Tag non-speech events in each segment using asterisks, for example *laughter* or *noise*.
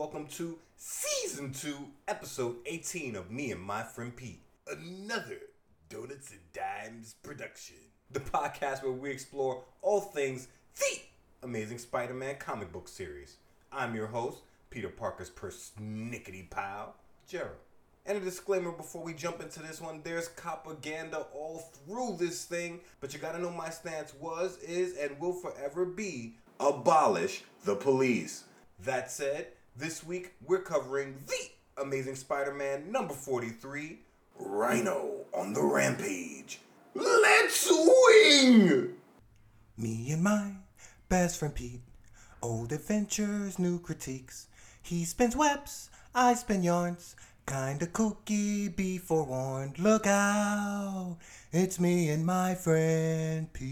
welcome to season 2, episode 18 of Me and My Friend Pete. Another Donuts and Dimes production. The podcast where we explore all things the Amazing Spider Man comic book series. I'm your host, Peter Parker's persnickety pal, Gerald. And a disclaimer before we jump into this one there's propaganda all through this thing, but you gotta know my stance was, is, and will forever be abolish the police. That said, this week we're covering the Amazing Spider Man number 43 Rhino on the Rampage. Let's swing! Me and my best friend Pete, old adventures, new critiques. He spins webs, I spin yarns. Kinda kooky, be forewarned. Look out, it's me and my friend Pete.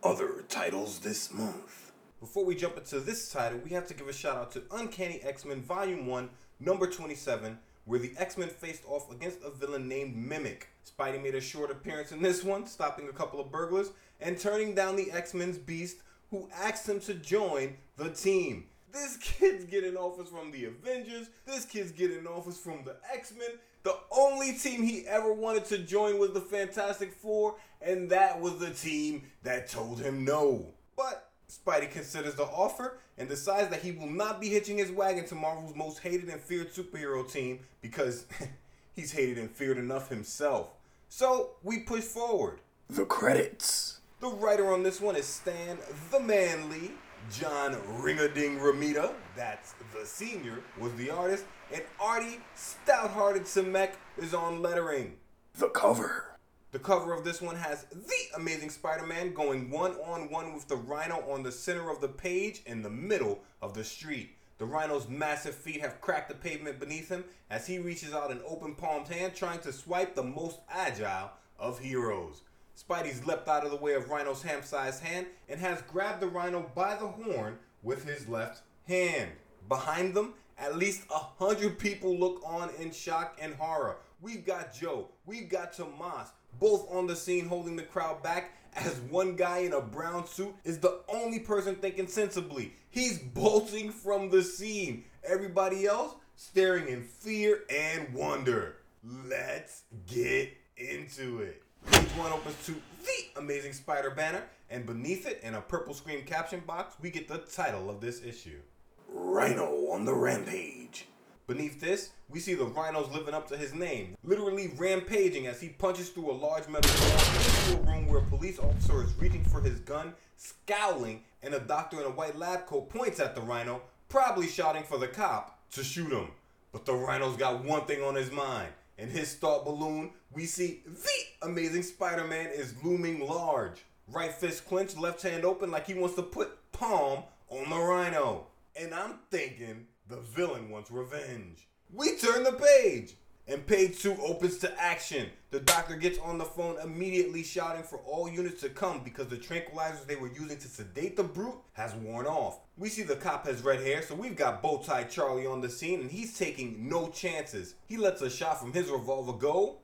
Other titles this month. Before we jump into this title, we have to give a shout out to Uncanny X Men Volume 1, number 27, where the X Men faced off against a villain named Mimic. Spidey made a short appearance in this one, stopping a couple of burglars and turning down the X Men's Beast, who asked him to join the team. This kid's getting offers from the Avengers. This kid's getting offers from the X Men. The only team he ever wanted to join was the Fantastic Four, and that was the team that told him no. But Spidey considers the offer and decides that he will not be hitching his wagon to Marvel's most hated and feared superhero team because *laughs* he's hated and feared enough himself. So we push forward. The credits. The writer on this one is Stan the Man Lee. John Ringading Romita, that's the senior, was the artist, and Artie Stouthearted Simek is on lettering. The cover. The cover of this one has the Amazing Spider-Man going one on one with the Rhino on the center of the page in the middle of the street. The Rhino's massive feet have cracked the pavement beneath him as he reaches out an open palmed hand trying to swipe the most agile of heroes. Spidey's leapt out of the way of Rhino's ham-sized hand and has grabbed the Rhino by the horn with his left hand. Behind them, at least a hundred people look on in shock and horror. We've got Joe, we've got Tomas, both on the scene holding the crowd back as one guy in a brown suit is the only person thinking sensibly. He's bolting from the scene. Everybody else staring in fear and wonder. Let's get into it. Page one opens to the Amazing Spider banner, and beneath it, in a purple screen caption box, we get the title of this issue Rhino on the Rampage. Beneath this, we see the rhinos living up to his name, literally rampaging as he punches through a large metal door into a room where a police officer is reaching for his gun, scowling, and a doctor in a white lab coat points at the rhino, probably shouting for the cop to shoot him. But the rhino's got one thing on his mind. In his thought balloon, we see the Amazing Spider Man is looming large. Right fist clenched, left hand open like he wants to put palm on the rhino. And I'm thinking the villain wants revenge. We turn the page. And page two opens to action. The doctor gets on the phone immediately shouting for all units to come because the tranquilizers they were using to sedate the brute has worn off. We see the cop has red hair, so we've got Bowtie Charlie on the scene and he's taking no chances. He lets a shot from his revolver go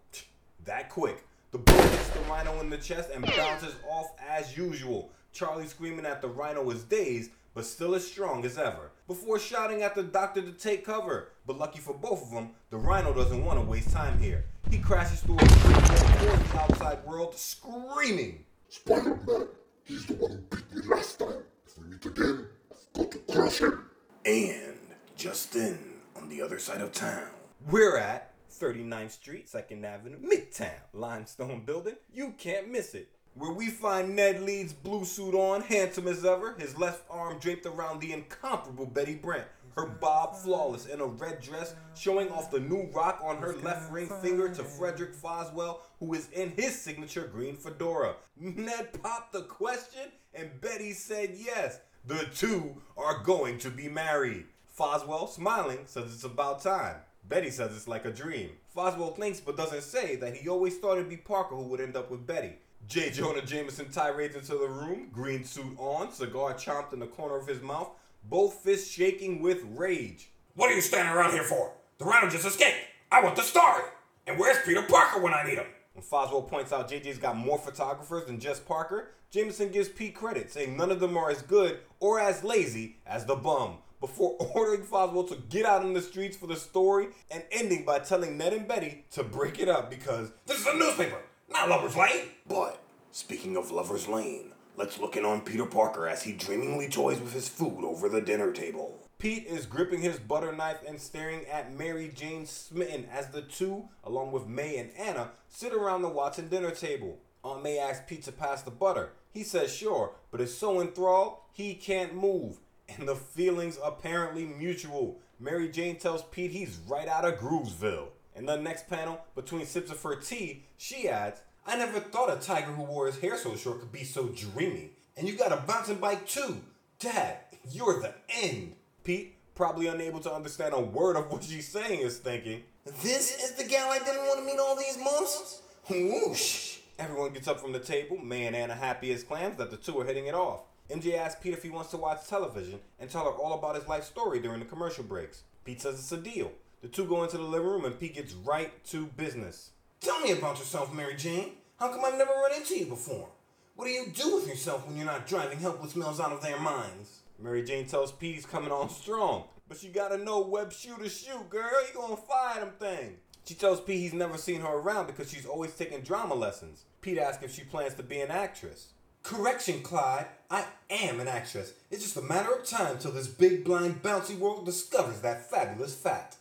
that quick. The bullet hits the rhino in the chest and bounces off as usual. Charlie screaming at the rhino is dazed, but still as strong as ever. Before shouting at the doctor to take cover, but lucky for both of them, the rhino doesn't want to waste time here. He crashes through a brick towards the outside world, screaming. Spider-Man, he's the one who beat me last time. If we meet again, I've got to crush him. And just then, on the other side of town, we're at 39th Street, 2nd Avenue, Midtown, limestone building. You can't miss it. Where we find Ned Leeds blue suit on, handsome as ever, his left arm draped around the incomparable Betty Brant, her bob flawless in a red dress, showing off the new rock on her left ring finger to Frederick Foswell, who is in his signature green fedora. Ned popped the question, and Betty said yes. The two are going to be married. Foswell, smiling, says it's about time. Betty says it's like a dream. Foswell thinks but doesn't say that he always thought it'd be Parker who would end up with Betty. J. Jonah Jameson tirades into the room, green suit on, cigar chomped in the corner of his mouth, both fists shaking with rage. What are you standing around here for? The Rhino just escaped. I want the story. And where's Peter Parker when I need him? When Foswell points out JJ's got more photographers than just Parker, Jameson gives Pete credit, saying none of them are as good or as lazy as the bum, before *laughs* ordering Foswell to get out in the streets for the story and ending by telling Ned and Betty to break it up because This is a newspaper, not Lover's Lane. But, speaking of Lover's Lane, let's look in on Peter Parker as he dreamingly toys with his food over the dinner table. Pete is gripping his butter knife and staring at Mary Jane Smitten as the two, along with May and Anna, sit around the Watson dinner table. Aunt May asks Pete to pass the butter. He says sure, but is so enthralled he can't move. And the feelings apparently mutual. Mary Jane tells Pete he's right out of Groovesville. In the next panel, between sips of her tea, she adds, I never thought a tiger who wore his hair so short could be so dreamy. And you got a bouncing bike too. Dad, you're the end. Pete, probably unable to understand a word of what she's saying, is thinking, This is the gal I didn't want to meet all these months? Whoosh. Everyone gets up from the table, May and Anna happy as clams that the two are hitting it off. MJ asks Pete if he wants to watch television and tell her all about his life story during the commercial breaks. Pete says it's a deal. The two go into the living room and Pete gets right to business. Tell me about yourself, Mary Jane. How come I've never run into you before? What do you do with yourself when you're not driving helpless males out of their minds? Mary Jane tells Pete he's coming on strong, but you gotta know web shooter shoot, girl. You gonna fire them thing. She tells Pete he's never seen her around because she's always taking drama lessons. Pete asks if she plans to be an actress. Correction, Clyde. I am an actress. It's just a matter of time till this big, blind, bouncy world discovers that fabulous fact.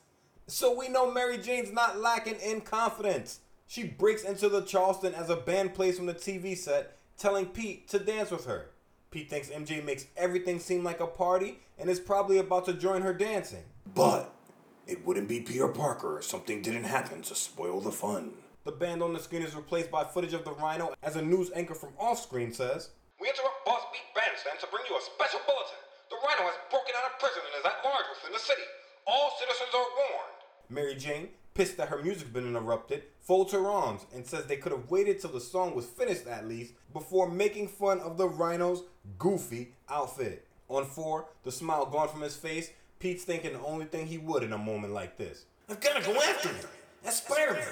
So we know Mary Jane's not lacking in confidence. She breaks into the Charleston as a band plays from the TV set, telling Pete to dance with her. Pete thinks MJ makes everything seem like a party and is probably about to join her dancing. But, it wouldn't be Peter Parker if something didn't happen to spoil the fun. The band on the screen is replaced by footage of the Rhino as a news anchor from off screen says, We interrupt Boss Beat Bandstand to bring you a special bulletin. The Rhino has broken out of prison and is at large within the city. All citizens are warned. Mary Jane, pissed that her music's been interrupted, folds her arms and says they could have waited till the song was finished at least before making fun of the Rhino's goofy outfit. On four, the smile gone from his face, Pete's thinking the only thing he would in a moment like this. I've got to go after him. That's Spider-Man.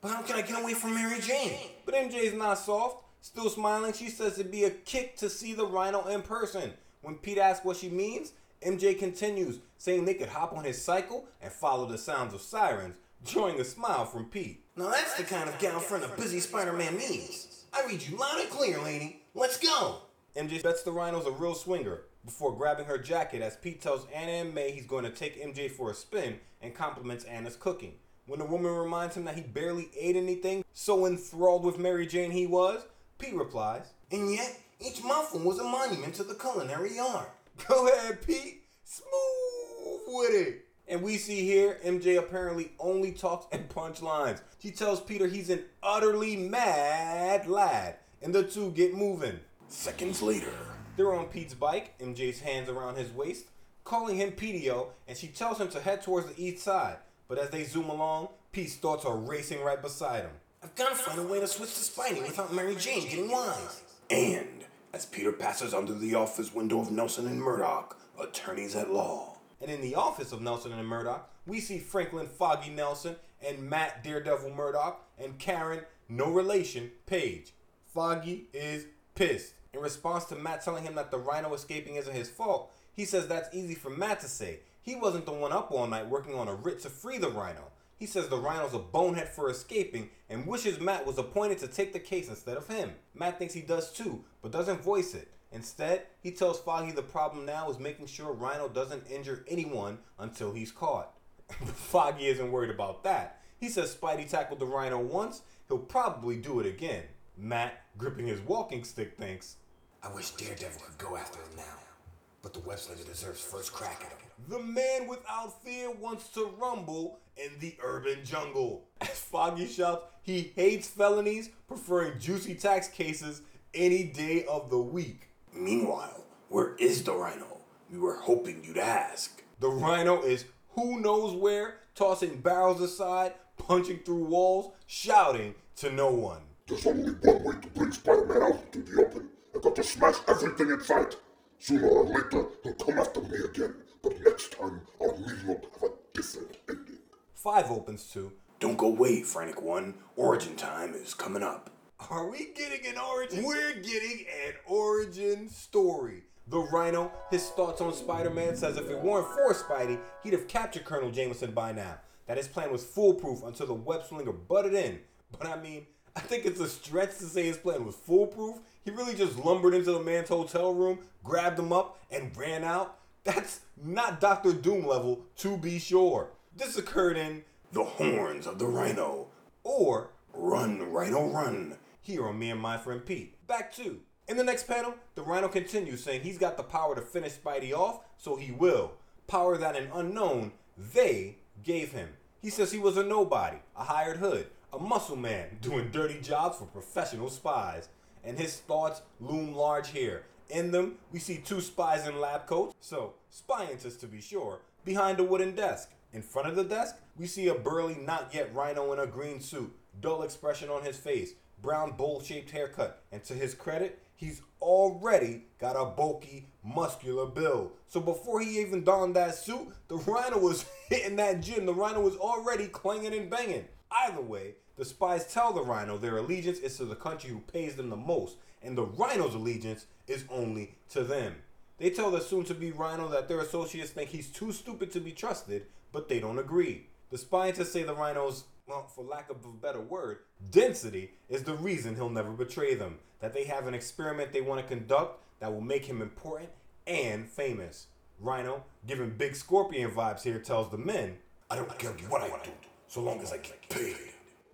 But how can I get away from Mary Jane? But MJ's not soft. Still smiling, she says it'd be a kick to see the Rhino in person. When Pete asks what she means, MJ continues, saying they could hop on his cycle and follow the sounds of sirens, drawing a smile from Pete. Now that's the kind of gal friend a busy Spider-Man needs. I read you loud and clear, lady. Let's go. MJ bets the Rhino's a real swinger before grabbing her jacket as Pete tells Anna and May he's going to take MJ for a spin and compliments Anna's cooking. When the woman reminds him that he barely ate anything, so enthralled with Mary Jane he was, Pete replies, And yet, each mouthful was a monument to the culinary art. *laughs* Go ahead, Pete. Smooth with it. And we see here MJ apparently only talks in punchlines. She tells Peter he's an utterly mad lad, and the two get moving. Seconds later, They're on Pete's bike, MJ's hands around his waist, calling him PDO, and she tells him to head towards the east side. But as they zoom along, Pete's thoughts are racing right beside him. I've got to find a way to switch to Spidey without Mary Jane getting wise. and as Peter passes under the office window of Nelson and Murdock, attorneys at law. And in the office of Nelson and Murdock, we see Franklin Foggy Nelson and Matt Daredevil Murdock and Karen, no relation, Page. Foggy is pissed. In response to Matt telling him that the rhino escaping isn't his fault, he says that's easy for Matt to say. He wasn't the one up all night working on a writ to free the rhino. He says the rhino's a bonehead for escaping and wishes Matt was appointed to take the case instead of him. Matt thinks he does too, but doesn't voice it. Instead, he tells Foggy the problem now is making sure Rhino doesn't injure anyone until he's caught. *laughs* Foggy isn't worried about that. He says Spidey tackled the Rhino once, he'll probably do it again. Matt, gripping his walking stick, thinks, I wish Daredevil could go after him now. But the web slinger deserves first crack at him. The man without fear wants to rumble in the urban jungle. As Foggy shouts, he hates felonies, preferring juicy tax cases any day of the week. Meanwhile, where is the rhino? We were hoping you'd ask. The rhino is who knows where, tossing barrels aside, punching through walls, shouting to no one. There's only one way to bring Spider-Man out into the open. I got to smash everything in sight. Sooner or later, he'll come after me again, but next time, our meeting will have a different ending. Five opens to. Don't go away, Frantic One. Origin time is coming up. Are we getting an origin? We're getting an origin story. The Rhino, his thoughts on Spider-Man says if it weren't for Spidey, he'd have captured Colonel Jameson by now. That his plan was foolproof until the web slinger butted in. But I mean, I think it's a stretch to say his plan was foolproof. He really just lumbered into the man's hotel room, grabbed him up, and ran out. That's not Doctor Doom level, to be sure. This occurred in The horns of the rhino. or Run, rhino, run. here on Me and My Friend Pete. Back to. In the next panel, the Rhino continues saying he's got the power to finish Spidey off, so he will. Power that an unknown they gave him. He says he was a nobody, a hired hood, a muscle man doing dirty jobs for professional spies. And his thoughts loom large here. In them, we see two spies in lab coats, so scientists to be sure, behind a wooden desk. In front of the desk, we see a burly, not yet rhino in a green suit, dull expression on his face, brown bowl shaped haircut, and to his credit, he's already got a bulky, muscular build. So before he even donned that suit, the rhino was *laughs* hitting that gym. The rhino was already clanging and banging. Either way, the spies tell the rhino their allegiance is to the country who pays them the most, and the rhino's allegiance is only to them. They tell the soon to be rhino that their associates think he's too stupid to be trusted, but they don't agree. The scientists say the rhino's, well, for lack of a better word, density is the reason he'll never betray them. That they have an experiment they want to conduct that will make him important and famous. Rhino, giving big scorpion vibes here, tells the men, I don't care what I do, so long as I get paid.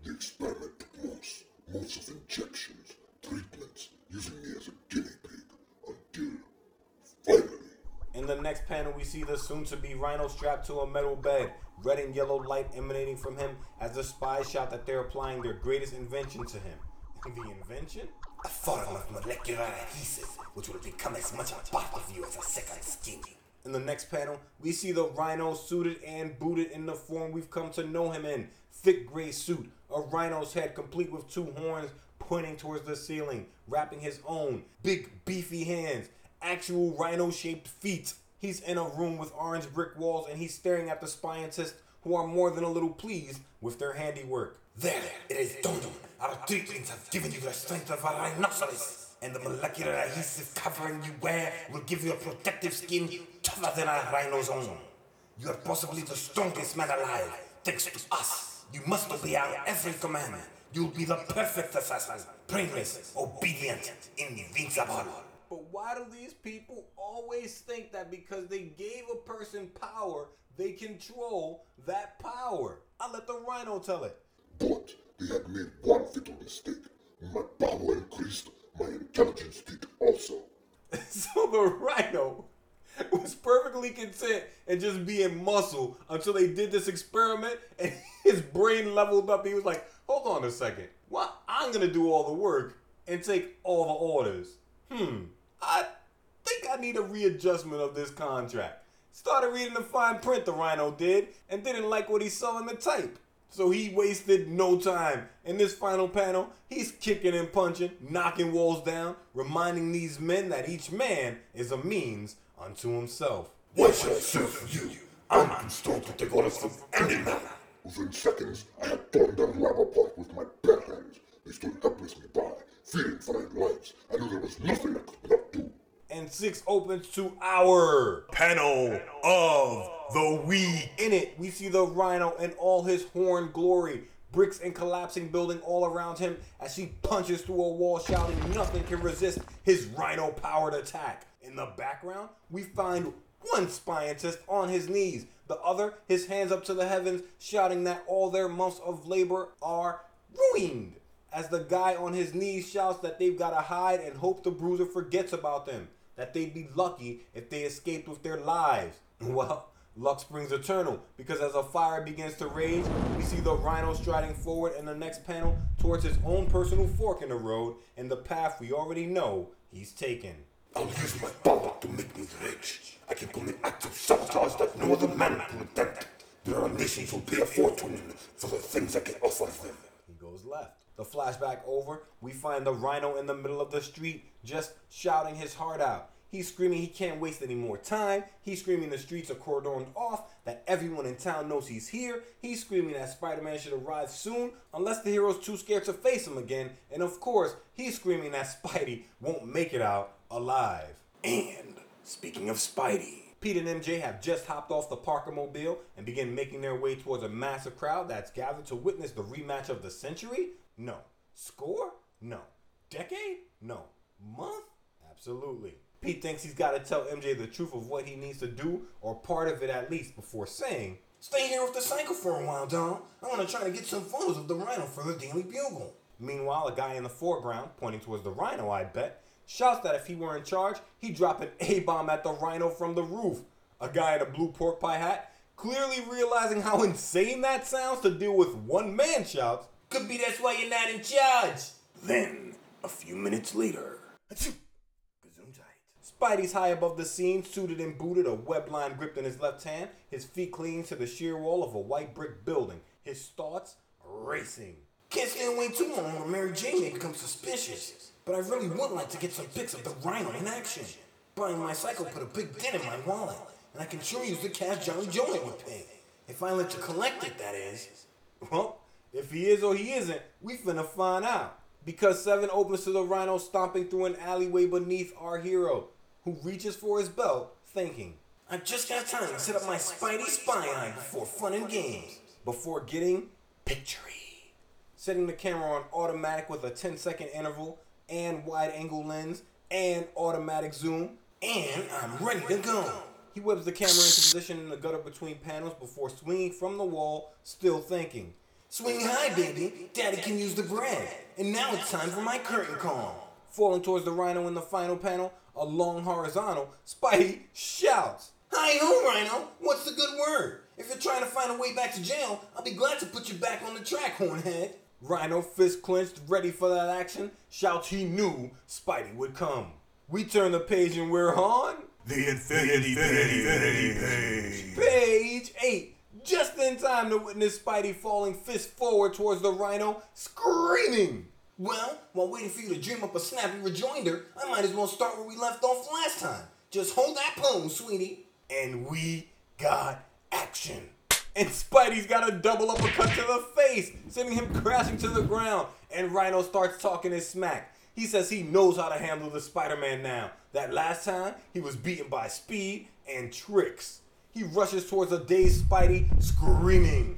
The experiment took months, months of injections, treatments, using me as a guinea pig, until finally, In the next panel, we see the soon to be Rhino strapped to a metal bed, red and yellow light emanating from him as the spies shout that they're applying their greatest invention to him. *laughs* The invention? A form of molecular adhesive, which will become as much a part of you as a second skin. In the next panel, we see the Rhino suited and booted in the form we've come to know him in. Thick gray suit, a rhino's head complete with two horns pointing towards the ceiling, wrapping his own big beefy hands, actual rhino shaped feet. He's in a room with orange brick walls and he's staring at the scientists who are more than a little pleased with their handiwork. There, it is done. Our treatments have given you the strength of a rhinoceros, and the molecular adhesive covering you wear will give you a protective skin tougher than a rhino's own. You are possibly the strongest man alive, thanks to us. You must obey our every command. You'll be the perfect assassin, brainless, obedient, invincible. Why do these people always think that because they gave a person power, they control that power? I'll let the rhino tell it. but they had made one fatal mistake. My power increased, my intelligence did also. *laughs* so the rhino was perfectly content and just being muscle until they did this experiment and *laughs* his brain leveled up. He was like, hold on a second. Well, I'm going to do all the work and take all the orders. Hmm, I think I need a readjustment of this contract. Started reading the fine print, the rhino did, and didn't like what he saw in the type. So he wasted no time. In this final panel, he's kicking and punching, knocking walls down, reminding these men that each man is a means unto himself. Why should I serve you? I'm installed to take orders from any man. Within seconds, I had torn their lab apart with my bare hands. They stood helplessly by, fearing for their lives. I knew there was nothing I could not do. And six opens to our panel of the week. In it, we see the rhino in all his horn glory. Bricks and collapsing building all around him as he punches through a wall, shouting, Nothing can resist his rhino powered attack. In the background, we find one scientist on his knees, the other, his hands up to the heavens, shouting that all their months of labor are ruined. As the guy on his knees shouts that they've got to hide and hope the bruiser forgets about them, that they'd be lucky if they escaped with their lives. *laughs* Well, luck springs eternal because as a fire begins to rage, we see the rhino striding forward in the next panel towards his own personal fork in the road and the path we already know he's taken. I'll use my power to make me rich. I can commit acts of sabotage that no other man can attempt. There are nations who pay a fortune for the things I can offer them. He goes left. The flashback over, we find the rhino in the middle of the street just shouting his heart out. He's screaming he can't waste any more time. He's screaming the streets are cordoned off, that everyone in town knows he's here. He's screaming that Spider Man should arrive soon, unless the hero's too scared to face him again. And of course, he's screaming that Spidey won't make it out alive. And speaking of Spidey, Pete and MJ have just hopped off the Parker Mobile and begin making their way towards a massive crowd that's gathered to witness the rematch of the century? No. Score? No. Decade? No. Month? Absolutely. Pete thinks he's got to tell MJ the truth of what he needs to do, or part of it at least, before saying, stay here with the cycle for a while, Don. I want to try to get some photos of the Rhino for the Daily Bugle. Meanwhile, a guy in the foreground, pointing towards the Rhino, I bet, shouts that if he were in charge, he'd drop an A bomb at the Rhino from the roof. A guy in a blue pork pie hat, clearly realizing how insane that sounds to deal with one man, shouts, Could be that's why you're not in charge. Then, a few minutes later, Spidey's high above the scene, suited and booted, a web line gripped in his left hand, his feet clinging to the sheer wall of a white brick building, his thoughts racing. Can't stay away too long or Mary Jane may become suspicious. But I really would like to get some pics of the Rhino in action. Buying my cycle put a big dent in my wallet, and I can sure use the cash Johnny Joint would pay. If I let you collect it, that is. Well, if he is or he isn't, we finna find out. Because Seven opens to the Rhino stomping through an alleyway beneath our hero, who reaches for his belt, thinking, I just got time to set up my Spidey spy eye before fun and games. before getting pictury. Setting the camera on automatic with a 10 second interval and wide angle lens and automatic zoom. And I'm ready to go. He whips the camera into position in the gutter between panels before swinging from the wall, still thinking. Swing high, baby. Daddy can use the bread. And now it's time for my curtain call. Falling towards the rhino in the final panel, a long horizontal, Spidey shouts. Hi ho, Rhino. What's the good word? If you're trying to find a way back to jail, I'll be glad to put you back on the track, Hornhead. Rhino, fist clenched, ready for that action, shouts he knew Spidey would come. We turn the page and we're on The Infinity, Infinity Page. page 8. Just in time to witness Spidey falling fist forward towards the Rhino, screaming. Well, while waiting for you to dream up a snappy rejoinder, I might as well start where we left off last time. Just hold that pose, sweetie. And we got action. And Spidey's got a double uppercut to the face, sending him crashing to the ground. And Rhino starts talking his smack. He says he knows how to handle the Spider Man now. That last time, he was beaten by speed and tricks. He rushes towards a dazed Spidey, screaming.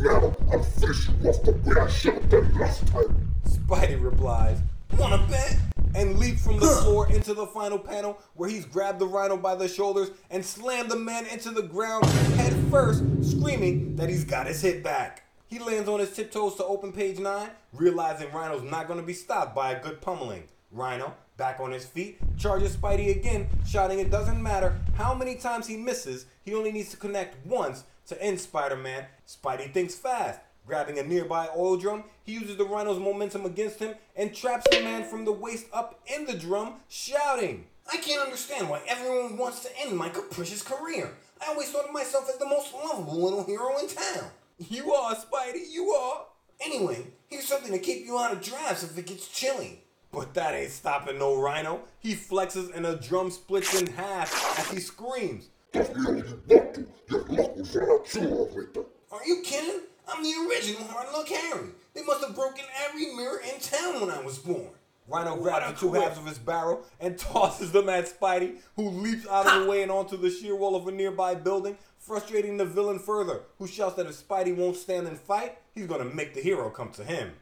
Now I'll finish you off the way I should have done last time. Spidey replies, Wanna bet? and leaps from the floor into the final panel where he's grabbed the rhino by the shoulders and slammed the man into the ground head first, screaming that he's got his hit back. He lands on his tiptoes to open page 9, realizing Rhino's not going to be stopped by a good pummeling. Rhino, back on his feet, charges Spidey again, shouting it doesn't matter how many times he misses, he only needs to connect once to end Spider Man. Spidey thinks fast. Grabbing a nearby oil drum, he uses the rhino's momentum against him and traps the man from the waist up in the drum, shouting. I can't understand why everyone wants to end my capricious career. I always thought of myself as the most lovable little hero in town. You are, Spidey, you are. Anyway, here's something to keep you out of drafts if it gets chilly. But that ain't stopping no rhino. He flexes and a drum splits in half as he screams. Tough me all you want to. Your luck will run out sooner or later. Are you kidding? I'm the original Hard Luck Harry. They must have broken every mirror in town when I was born. Rhino grabs the two halves of his barrel and *laughs* tosses them at Spidey, who leaps out of the way and onto the sheer wall of a nearby building, frustrating the villain further, who shouts that if Spidey won't stand and fight, he's gonna make the hero come to him.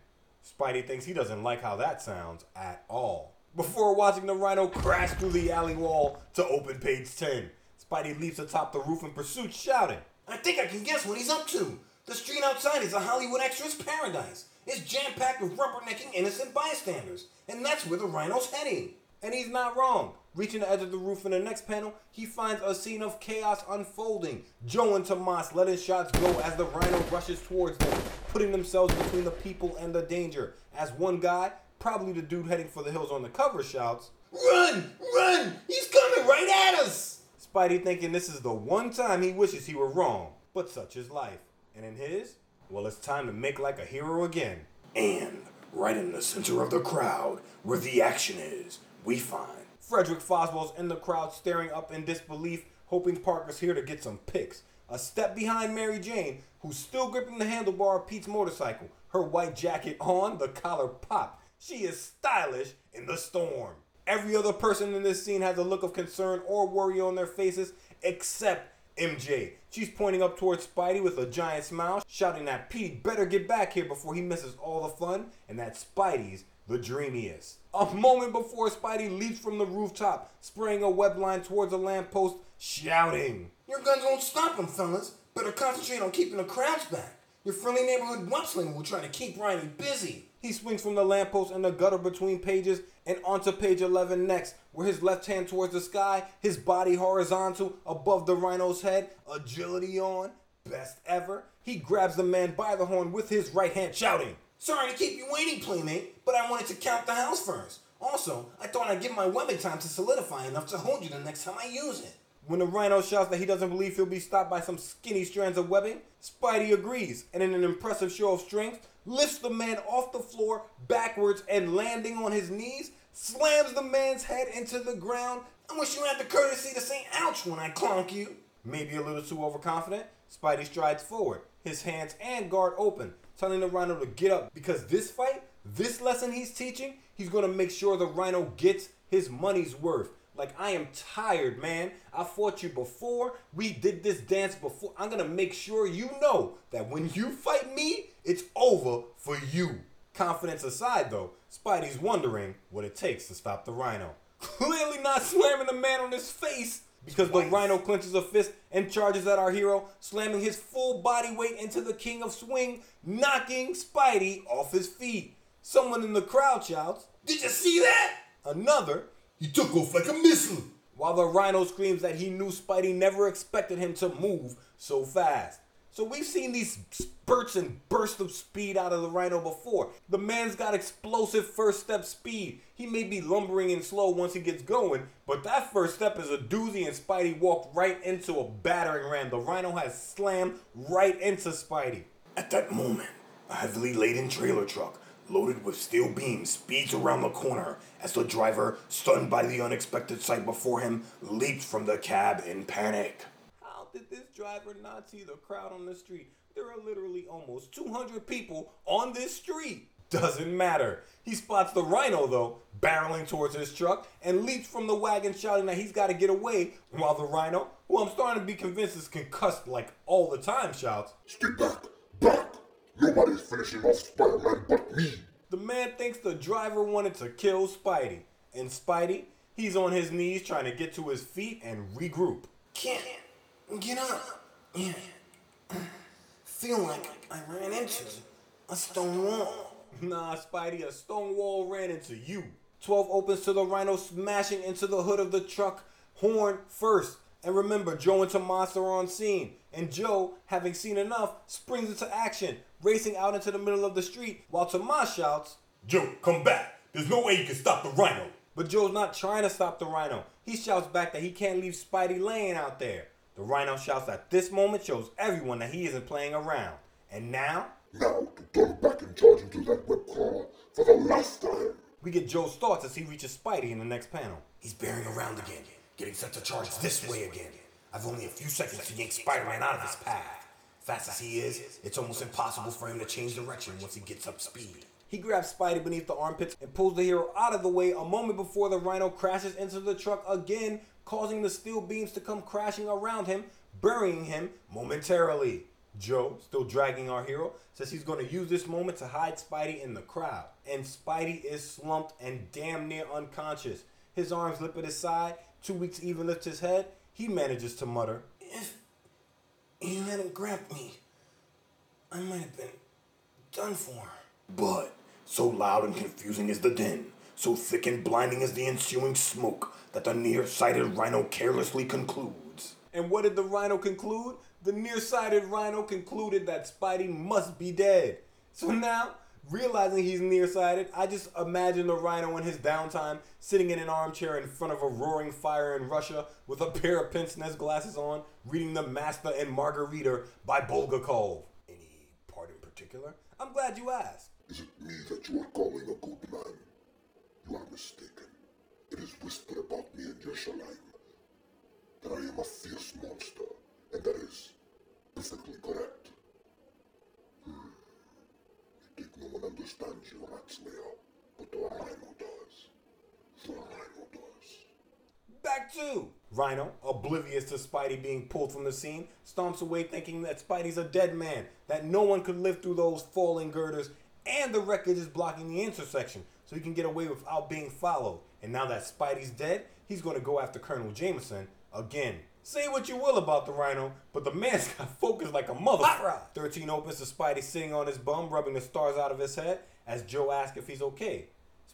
Spidey thinks he doesn't like how that sounds at all. Before watching the Rhino crash through the alley wall to open page 10, Spidey leaps atop the roof in pursuit, shouting. I think I can guess what he's up to. The street outside is a Hollywood extra's paradise. It's jam packed with rubbernecking innocent bystanders, and that's where the rhino's heading. And he's not wrong. Reaching the edge of the roof in the next panel, he finds a scene of chaos unfolding. Joe and Tomas letting shots go as the rhino rushes towards them, putting themselves between the people and the danger. As one guy, probably the dude heading for the hills on the cover, shouts, Run! Run! He's coming right at us! Spidey thinking this is the one time he wishes he were wrong. But such is life. And in his, well, it's time to make like a hero again. And right in the center of the crowd, where the action is, we find Frederick Foswell's in the crowd staring up in disbelief, hoping Parker's here to get some pics. A step behind Mary Jane, who's still gripping the handlebar of Pete's motorcycle, her white jacket on, the collar popped. She is stylish in the storm. Every other person in this scene has a look of concern or worry on their faces except MJ. She's pointing up towards Spidey with a giant smile, shouting that Pete better get back here before he misses all the fun, and that Spidey's the dreamiest. A moment before Spidey leaps from the rooftop, spraying a web line towards a lamppost, shouting. Your guns won't stop him, fellas. Better concentrate on keeping the crowds back. Your friendly neighborhood webslinger will try to keep Riley busy. He swings from the lamppost and the gutter between pages and onto page 11 next, where his left hand towards the sky, his body horizontal above the rhino's head, agility on, best ever. He grabs the man by the horn with his right hand, shouting, Sorry to keep you waiting, playmate, but I wanted to count the house first. Also, I thought I'd give my webbing time to solidify enough to hold you the next time I use it. When the rhino shouts that he doesn't believe he'll be stopped by some skinny strands of webbing, Spidey agrees and, in an impressive show of strength, lifts the man off the floor backwards and landing on his knees, slams the man's head into the ground. I wish you had the courtesy to say ouch when I clonk you. Maybe a little too overconfident, Spidey strides forward, his hands and guard open, telling the rhino to get up because this fight, this lesson he's teaching, he's gonna make sure the rhino gets his money's worth. Like, I am tired, man. I fought you before. We did this dance before. I'm gonna make sure you know that when you fight me, it's over for you. Confidence aside, though, Spidey's wondering what it takes to stop the rhino. Clearly not slamming the man on his face because the rhino clenches a fist and charges at our hero, slamming his full body weight into the king of swing, knocking Spidey off his feet. Someone in the crowd shouts, Did you see that? Another, He took off like a missile. while the rhino screams that he knew Spidey never expected him to move so fast. So we've seen these spurts and bursts of speed out of the rhino before. The man's got explosive first step speed. He may be lumbering and slow once he gets going, but that first step is a doozy and Spidey walked right into a battering ram. The rhino has slammed right into Spidey. At that moment, a heavily laden trailer truck loaded with steel beams speeds around the corner as the driver, stunned by the unexpected sight before him, leaps from the cab in panic. How did this driver not see the crowd on the street? There are literally almost 200 people on this street. Doesn't matter. He spots the rhino, though, barreling towards his truck and leaps from the wagon shouting that he's got to get away, while the rhino, who I'm starting to be convinced is concussed like all the time, shouts, Stay back! Back! Nobody's finishing off Spider-Man but me! The man thinks the driver wanted to kill Spidey. And Spidey, he's on his knees trying to get to his feet and regroup. Can't get up. Yeah. Feel like I ran into a stone wall. Nah, Spidey, a stone wall ran into you. 12 opens to the rhino smashing into the hood of the truck, horn first. And remember, Joe and Tomas are on scene. And Joe, having seen enough, springs into action, racing out into the middle of the street while Tomas shouts, Joe, come back. There's no way you can stop the rhino. But Joe's not trying to stop the rhino. He shouts back that he can't leave Spidey laying out there. The rhino shouts at this moment shows everyone that he isn't playing around. And now, Now to turn back and charge into that web crawler for the last time. we get Joe's thoughts as he reaches Spidey in the next panel. He's bearing around again, getting set to charge this way again. I've only a few seconds to yank Spider-Man out of his path. Fast as he is, it's almost impossible for him to change direction once he gets up speed. He grabs Spidey beneath the armpits and pulls the hero out of the way a moment before the rhino crashes into the truck again, causing the steel beams to come crashing around him, burying him momentarily. Joe, still dragging our hero, says he's going to use this moment to hide Spidey in the crowd. And Spidey is slumped and damn near unconscious. His arms lip at his side, two weeks even lifts his head. He manages to mutter, If you hadn't grabbed me, I might have been done for. But so loud and confusing is the din, so thick and blinding is the ensuing smoke, that the nearsighted rhino carelessly concludes. And what did the rhino conclude? The nearsighted rhino concluded that Spidey must be dead. So now, realizing he's nearsighted, I just imagine the rhino in his downtime sitting in an armchair in front of a roaring fire in Russia with a pair of pince nez glasses on, reading The Master and Margarita by Bulgakov. Any part in particular? I'm glad you asked. Is it me that you are calling a good man? You are mistaken. It is whispered about me in Yerushalayim that I am a fierce monster, and that is perfectly correct. Hmm. You think no one understands you, Rat Slayer, but the Rhino does. The Rhino does. Back to Rhino, oblivious to Spidey being pulled from the scene, stomps away thinking that Spidey's a dead man, that no one could live through those falling girders, and the wreckage is blocking the intersection, so he can get away without being followed. And now that Spidey's dead, he's going to go after Colonel Jameson again. Say what you will about the Rhino, but the man's *laughs* got focused like a motherfucker. 13 opens to Spidey sitting on his bum, rubbing the stars out of his head, as Joe asks if he's okay.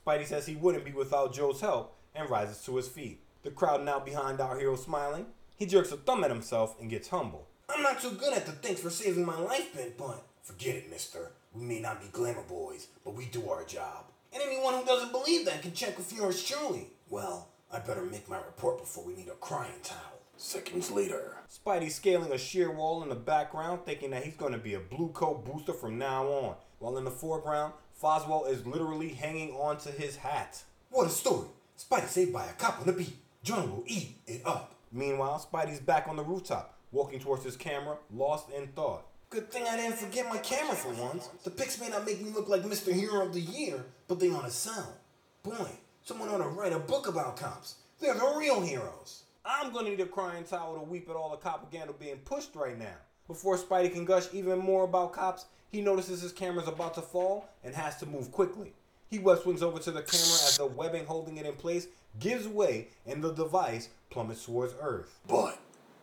Spidey says he wouldn't be without Joe's help, and rises to his feet. The crowd now behind our hero smiling. He jerks a thumb at himself and gets humble. I'm not too good at the thanks for saving my life bit, but forget it, mister. We may not be glamour boys, but we do our job. And anyone who doesn't believe that can check with yours truly. Well, I better make my report before we need a crying towel. Seconds later. Spidey scaling a sheer wall in the background, thinking that he's going to be a blue coat booster from now on. While in the foreground, Foswell is literally hanging onto his hat. What a story. Spidey saved by a cop on the beat. John will eat it up. Meanwhile, Spidey's back on the rooftop, walking towards his camera, lost in thought. Good thing I didn't forget my camera for once. The pics may not make me look like Mr. Hero of the Year, but they ought to sell. Boy, someone ought to write a book about cops. They're the real heroes. I'm gonna need a crying towel to weep at all the propaganda being pushed right now. Before Spidey can gush even more about cops, he notices his camera's about to fall and has to move quickly. He web swings over to the camera as the webbing holding it in place gives way and the device plummets towards Earth. But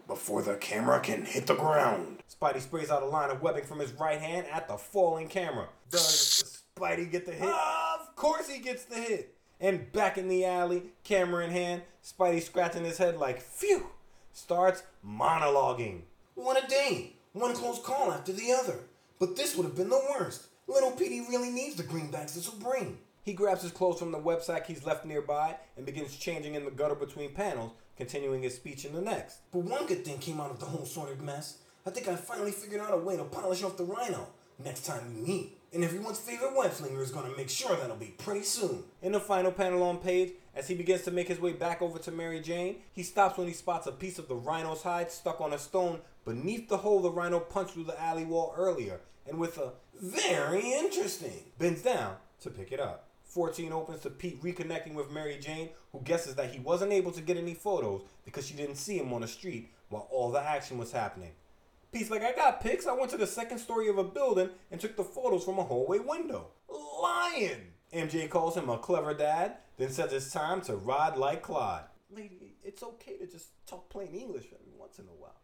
before the camera can hit the ground, Spidey sprays out a line of webbing from his right hand at the falling camera. Does Spidey get the hit? Of course he gets the hit. And back in the alley, camera in hand, Spidey scratching his head like, phew, starts monologuing. One a day. One close call after the other. But this would have been the worst. Little Petey really needs the greenbacks this will bring. He grabs his clothes from the web sack he's left nearby and begins changing in the gutter between panels, continuing his speech in the next. But one good thing came out of the whole sorted mess. I think I finally figured out a way to polish off the rhino next time we meet. And everyone's favorite web slinger is gonna make sure that'll be pretty soon. In the final panel on page, as he begins to make his way back over to Mary Jane, he stops when he spots a piece of the rhino's hide stuck on a stone beneath the hole the rhino punched through the alley wall earlier, and with a Very interesting. bends down to pick it up. 14 opens to Pete reconnecting with Mary Jane, who guesses that he wasn't able to get any photos because she didn't see him on the street while all the action was happening. Pete's like, I got pics. I went to the second story of a building and took the photos from a hallway window. Lion! MJ calls him a clever dad, then says it's time to ride like Clyde. Lady, it's okay to just talk plain English every once in a while.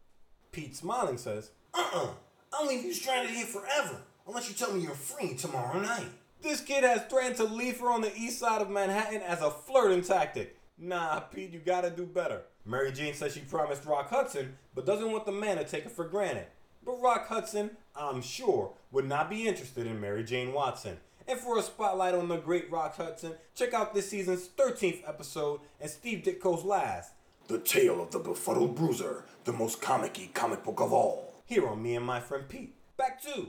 Pete, smiling, says, Uh-uh. I'll leave you stranded here forever. Unless you tell me you're free tomorrow night. This kid has threatened to leave her on the east side of Manhattan as a flirting tactic. Nah, Pete, you gotta do better. Mary Jane says she promised Rock Hudson, but doesn't want the man to take it for granted. But Rock Hudson, I'm sure, would not be interested in Mary Jane Watson. And for a spotlight on the great Rock Hudson, check out this season's 13th episode and Steve Ditko's last, The Tale of the Befuddled Bruiser, the most comic-y comic book of all. here on Me and My Friend Pete. Back to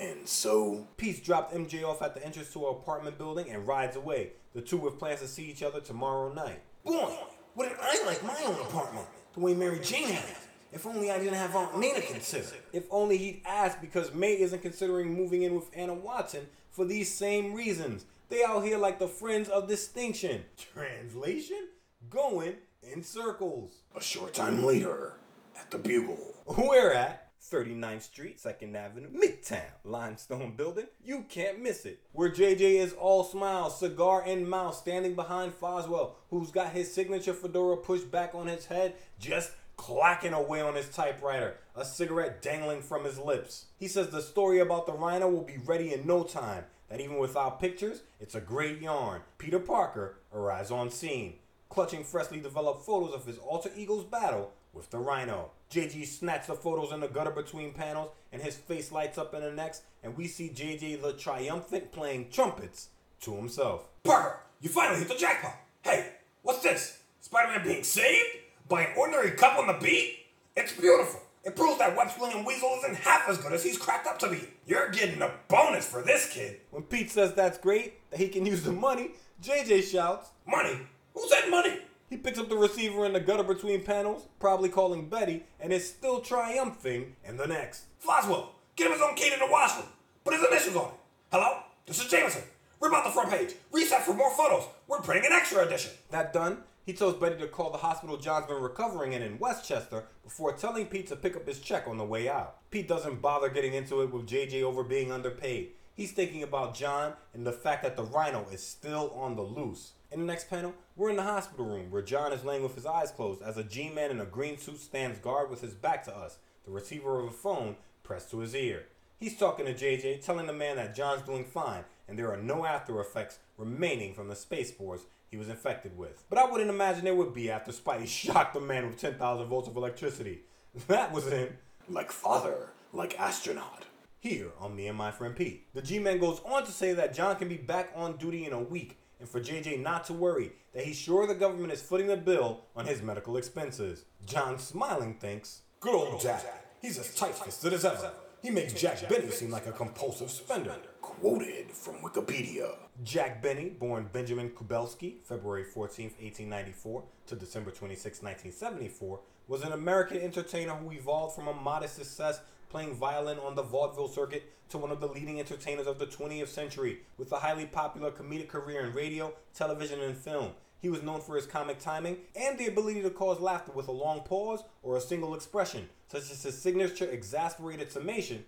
And so, Pete dropped MJ off at the entrance to her apartment building and rides away. The two with plans to see each other tomorrow night. boy, wouldn't I like my own apartment? The way Mary Jane has. If only I didn't have Aunt May to consider. If only he'd asked because May isn't considering moving in with Anna Watson for these same reasons. They out here like the friends of distinction. Translation? Going in circles. A short time later, at the Bugle. We're at 39th Street, 2nd Avenue, Midtown, limestone building. You can't miss it. Where JJ is all smiles, cigar in mouth, standing behind Foswell, who's got his signature fedora pushed back on his head, just clacking away on his typewriter, a cigarette dangling from his lips. He says the story about the rhino will be ready in no time, that even without pictures, it's a great yarn. Peter Parker arrives on scene clutching freshly developed photos of his alter ego's battle with the rhino. JG snatched the photos in the gutter between panels, and his face lights up in the next, and we see JJ the triumphant playing trumpets to himself. Parker, you finally hit the jackpot. Hey, what's this? Spider-Man being saved? By an ordinary cop on the beat? It's beautiful. It proves that web slinging weasel isn't half as good as he's cracked up to be. You're getting a bonus for this kid. When Pete says that's great, that he can use the money, JJ shouts, Money? Who's that money? He picks up the receiver in the gutter between panels, probably calling Betty, and is still triumphing in the next. Foswell, get him his own key to the washroom. Put his initials on it. Hello? This is Jameson. Rip out the front page. Reset for more photos. We're printing an extra edition. That done, he tells Betty to call the hospital John's been recovering in in Westchester before telling Pete to pick up his check on the way out. Pete doesn't bother getting into it with JJ over being underpaid. He's thinking about John and the fact that the rhino is still on the loose. In the next panel, we're in the hospital room where John is laying with his eyes closed as a G man in a green suit stands guard with his back to us, the receiver of a phone pressed to his ear. He's talking to JJ, telling the man that John's doing fine and there are no after effects remaining from the space spores he was infected with. But I wouldn't imagine there would be after Spidey shocked the man with 10,000 volts of electricity. *laughs* That was in Like father, like astronaut. here on Me and My Friend Pete. The G Man goes on to say that John can be back on duty in a week and for JJ not to worry, that he's sure the government is footing the bill on his medical expenses. John, smiling, thinks, Good old Jack. He's as tight-fisted as ever. He makes Jack Benny seem like a compulsive spender. Quoted from Wikipedia. Jack Benny, born Benjamin Kubelski, February 14, 1894 to December 26, 1974, was an American entertainer who evolved from a modest success playing violin on the vaudeville circuit to one of the leading entertainers of the 20th century with a highly popular comedic career in radio, television, and film. He was known for his comic timing and the ability to cause laughter with a long pause or a single expression, such as his signature exasperated summation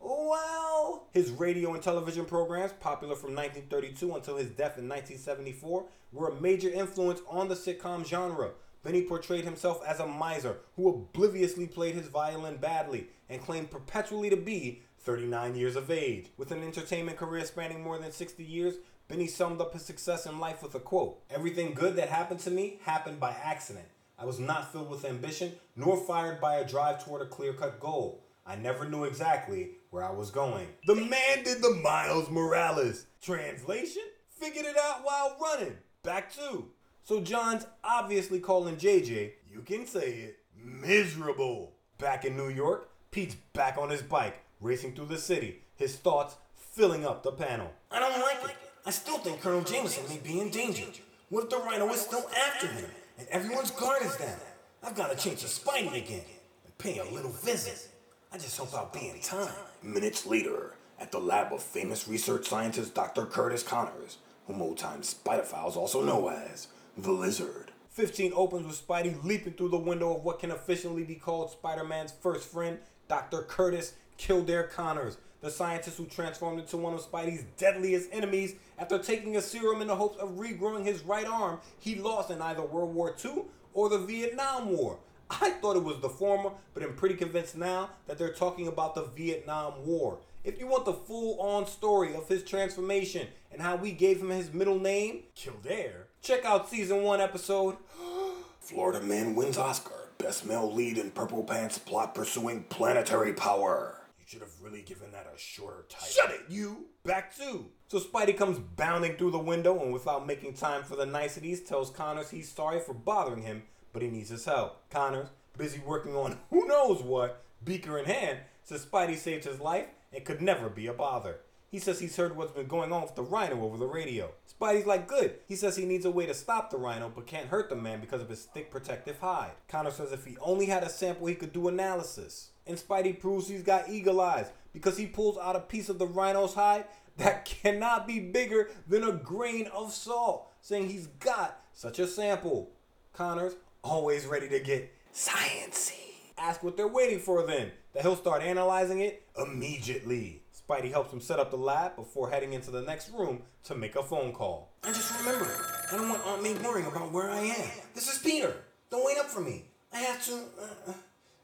well, his radio and television programs, popular from 1932 until his death in 1974, were a major influence on the sitcom genre. Benny portrayed himself as a miser who obliviously played his violin badly and claimed perpetually to be 39 years of age. With an entertainment career spanning more than 60 years, Benny summed up his success in life with a quote Everything good that happened to me happened by accident. I was not filled with ambition, nor fired by a drive toward a clear cut goal. I never knew exactly where I was going. The man did the Miles Morales. Translation? Figured it out while running. Back to. So John's obviously calling JJ, you can say it, miserable. Back in New York, Pete's back on his bike, racing through the city, his thoughts filling up the panel. I don't like it. I still think Colonel Jameson may be in danger. What if the Rhino is still after him and everyone's guard is down? I've got to change to Spidey again and pay a little visit. I just hope I'll be in time. Minutes later, at the lab of famous research scientist Dr. Curtis Connors, whom old time Spiderfiles also know as the Lizard. 15 opens with Spidey leaping through the window of what can officially be called Spider Man's first friend, Dr. Curtis Kildare Connors, the scientist who transformed into one of Spidey's deadliest enemies after taking a serum in the hopes of regrowing his right arm he lost in either World War II or the Vietnam War. I thought it was the former, but I'm pretty convinced now that they're talking about the Vietnam War. If you want the full on story of his transformation and how we gave him his middle name, Kildare, check out season 1 episode *gasps* Florida Man wins Oscar. Best male lead in Purple Pants plot pursuing planetary power. You should have really given that a shorter title. Shut it, you! Back to! So Spidey comes bounding through the window and without making time for the niceties tells Connors he's sorry for bothering him, but he needs his help. Connors, busy working on who knows what, beaker in hand, says Spidey saved his life and could never be a bother. He says he's heard what's been going on with the rhino over the radio. Spidey's like, good. He says he needs a way to stop the rhino, but can't hurt the man because of his thick protective hide. Connor says if he only had a sample, he could do analysis. And Spidey proves he's got eagle eyes because he pulls out a piece of the rhino's hide that *laughs* cannot be bigger than a grain of salt, saying he's got such a sample. Connor's always ready to get Sciency. Ask what they're waiting for then, that he'll start analyzing it immediately. Spidey helps him set up the lab before heading into the next room to make a phone call. I just remembered. I don't want Aunt May worrying about where I am. This is Peter. Don't wait up for me. I have to uh, uh,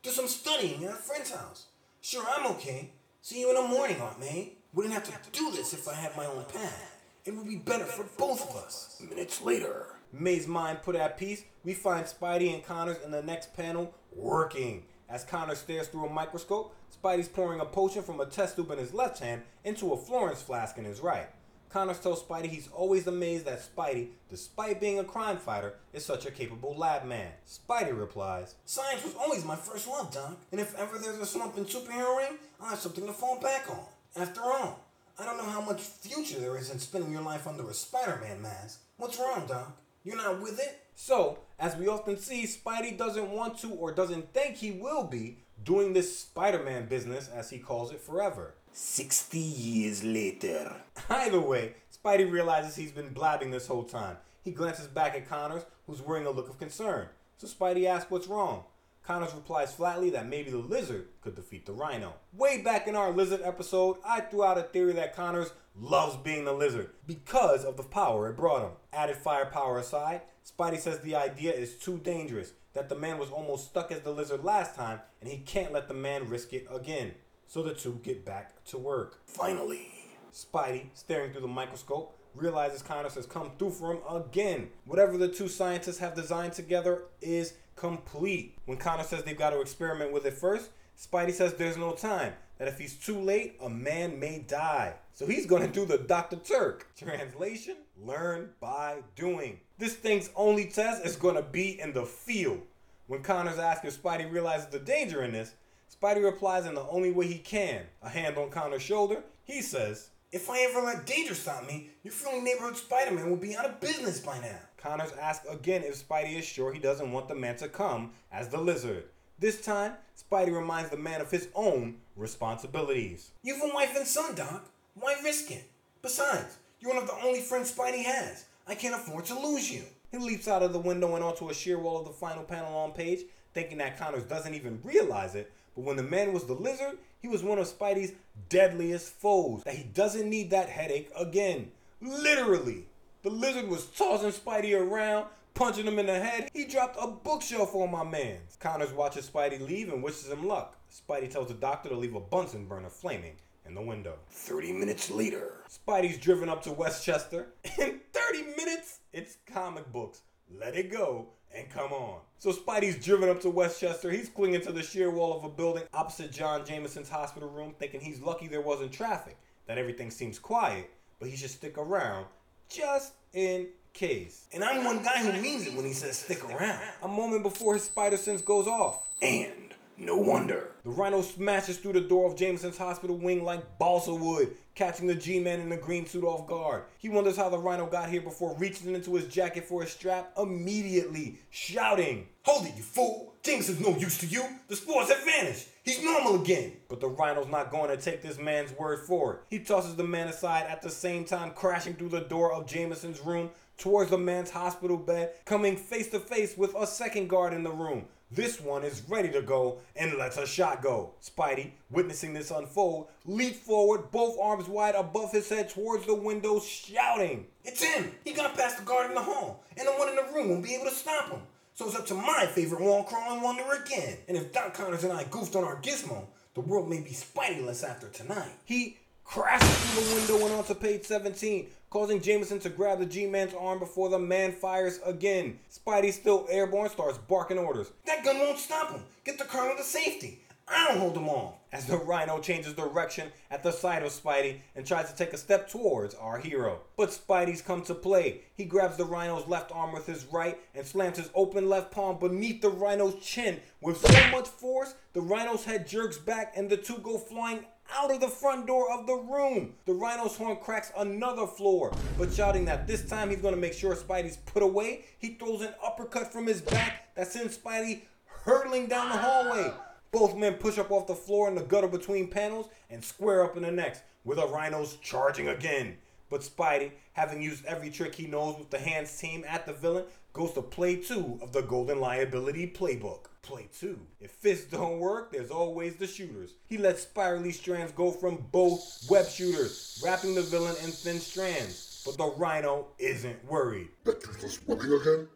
do some studying at a friend's house. Sure, I'm okay. See you in the morning, Aunt May. Wouldn't have to do this if I had my own path. It would be better for both of us. Minutes later. May's mind put at peace, we find Spidey and Connors in the next panel working. As Connor stares through a microscope, Spidey's pouring a potion from a test tube in his left hand into a Florence flask in his right. Connors tells Spidey he's always amazed that Spidey, despite being a crime fighter, is such a capable lab man. Spidey replies, Science was always my first love, Doc. And if ever there's a slump in superheroing, I'll have something to fall back on. After all, I don't know how much future there is in spending your life under a Spider-Man mask. What's wrong, Doc? You're not with it? So, as we often see, Spidey doesn't want to or doesn't think he will be doing this Spider Man business, as he calls it, forever. 60 years later. Either way, Spidey realizes he's been blabbing this whole time. He glances back at Connors, who's wearing a look of concern. So Spidey asks what's wrong. Connors replies flatly that maybe the lizard could defeat the rhino. Way back in our lizard episode, I threw out a theory that Connors loves being the lizard because of the power it brought him. Added firepower aside, Spidey says the idea is too dangerous, that the man was almost stuck as the lizard last time, and he can't let the man risk it again. So the two get back to work. Finally. Spidey, staring through the microscope, realizes Connors has come through for him again. Whatever the two scientists have designed together is complete. When Connor says they've got to experiment with it first, Spidey says there's no time. That if he's too late, a man may die. So he's gonna do the Dr. Turk. Translation: Learn by doing. This thing's only test is gonna be in the field. When Connors asks if Spidey realizes the danger in this, Spidey replies in the only way he can. A hand on Connor's shoulder, he says, If I ever let danger stop me, your friendly neighborhood Spider-Man will be out of business by now. Connors asks again if Spidey is sure he doesn't want the man to come as the lizard. This time, Spidey reminds the man of his own responsibilities. You've a wife and son, Doc. Why risk it? Besides, you're one of the only friends Spidey has. I can't afford to lose you. He leaps out of the window and onto a sheer wall of the final panel on page, thinking that Connors doesn't even realize it. But when the man was the lizard, he was one of Spidey's deadliest foes. That he doesn't need that headache again. Literally. The lizard was tossing Spidey around, punching him in the head. He dropped a bookshelf on my man. Connors watches Spidey leave and wishes him luck. Spidey tells the doctor to leave a Bunsen burner flaming in the window. 30 minutes later. Spidey's driven up to Westchester. In *laughs* 30 minutes, it's comic books. Let it go and come on. So Spidey's driven up to Westchester. He's clinging to the sheer wall of a building opposite John Jameson's hospital room, thinking he's lucky there wasn't traffic, that everything seems quiet, but he should stick around just in case. And I'm one guy who means it when he says stick around. A moment before his spider sense goes off. And no wonder. The rhino smashes through the door of Jameson's hospital wing like balsa wood, catching the G-Man in the green suit off guard. He wonders how the rhino got here before reaching into his jacket for his strap immediately, shouting. Hold it, you fool! Jameson's no use to you. The spores have vanished. He's normal again. But the rhino's not going to take this man's word for it. He tosses the man aside at the same time crashing through the door of Jameson's room towards the man's hospital bed, coming face to face with a second guard in the room. This one is ready to go and lets a shot go. Spidey, witnessing this unfold, leaped forward, both arms wide above his head towards the window, shouting. It's him. He got past the guard in the hall, and the one in the room won't be able to stop him. So it's up to my favorite wall crawling wonder again. And if Doc Connors and I goofed on our gizmo, the world may be Spideyless after tonight. He crashes through the window and onto page 17, causing Jameson to grab the G-Man's arm before the man fires again. Spidey, still airborne, starts barking orders. That gun won't stop him. Get the colonel to safety. I don't hold him off. As the rhino changes direction at the sight of Spidey and tries to take a step towards our hero. But Spidey's come to play. He grabs the rhino's left arm with his right and slams his open left palm beneath the rhino's chin. With so much force, the rhino's head jerks back and the two go flying out of the front door of the room. The rhino's horn cracks another floor, but shouting that this time he's gonna make sure Spidey's put away, he throws an uppercut from his back that sends Spidey hurtling down the hallway. Both men push up off the floor in the gutter between panels and square up in the next, with the rhinos charging again. But Spidey, having used every trick he knows with the hands team at the villain, goes to play two of the Golden Liability Playbook. Play two. If fists don't work, there's always the shooters. He lets spirally strands go from both web shooters, wrapping the villain in thin strands. But the rhino isn't worried. That useless webbing again?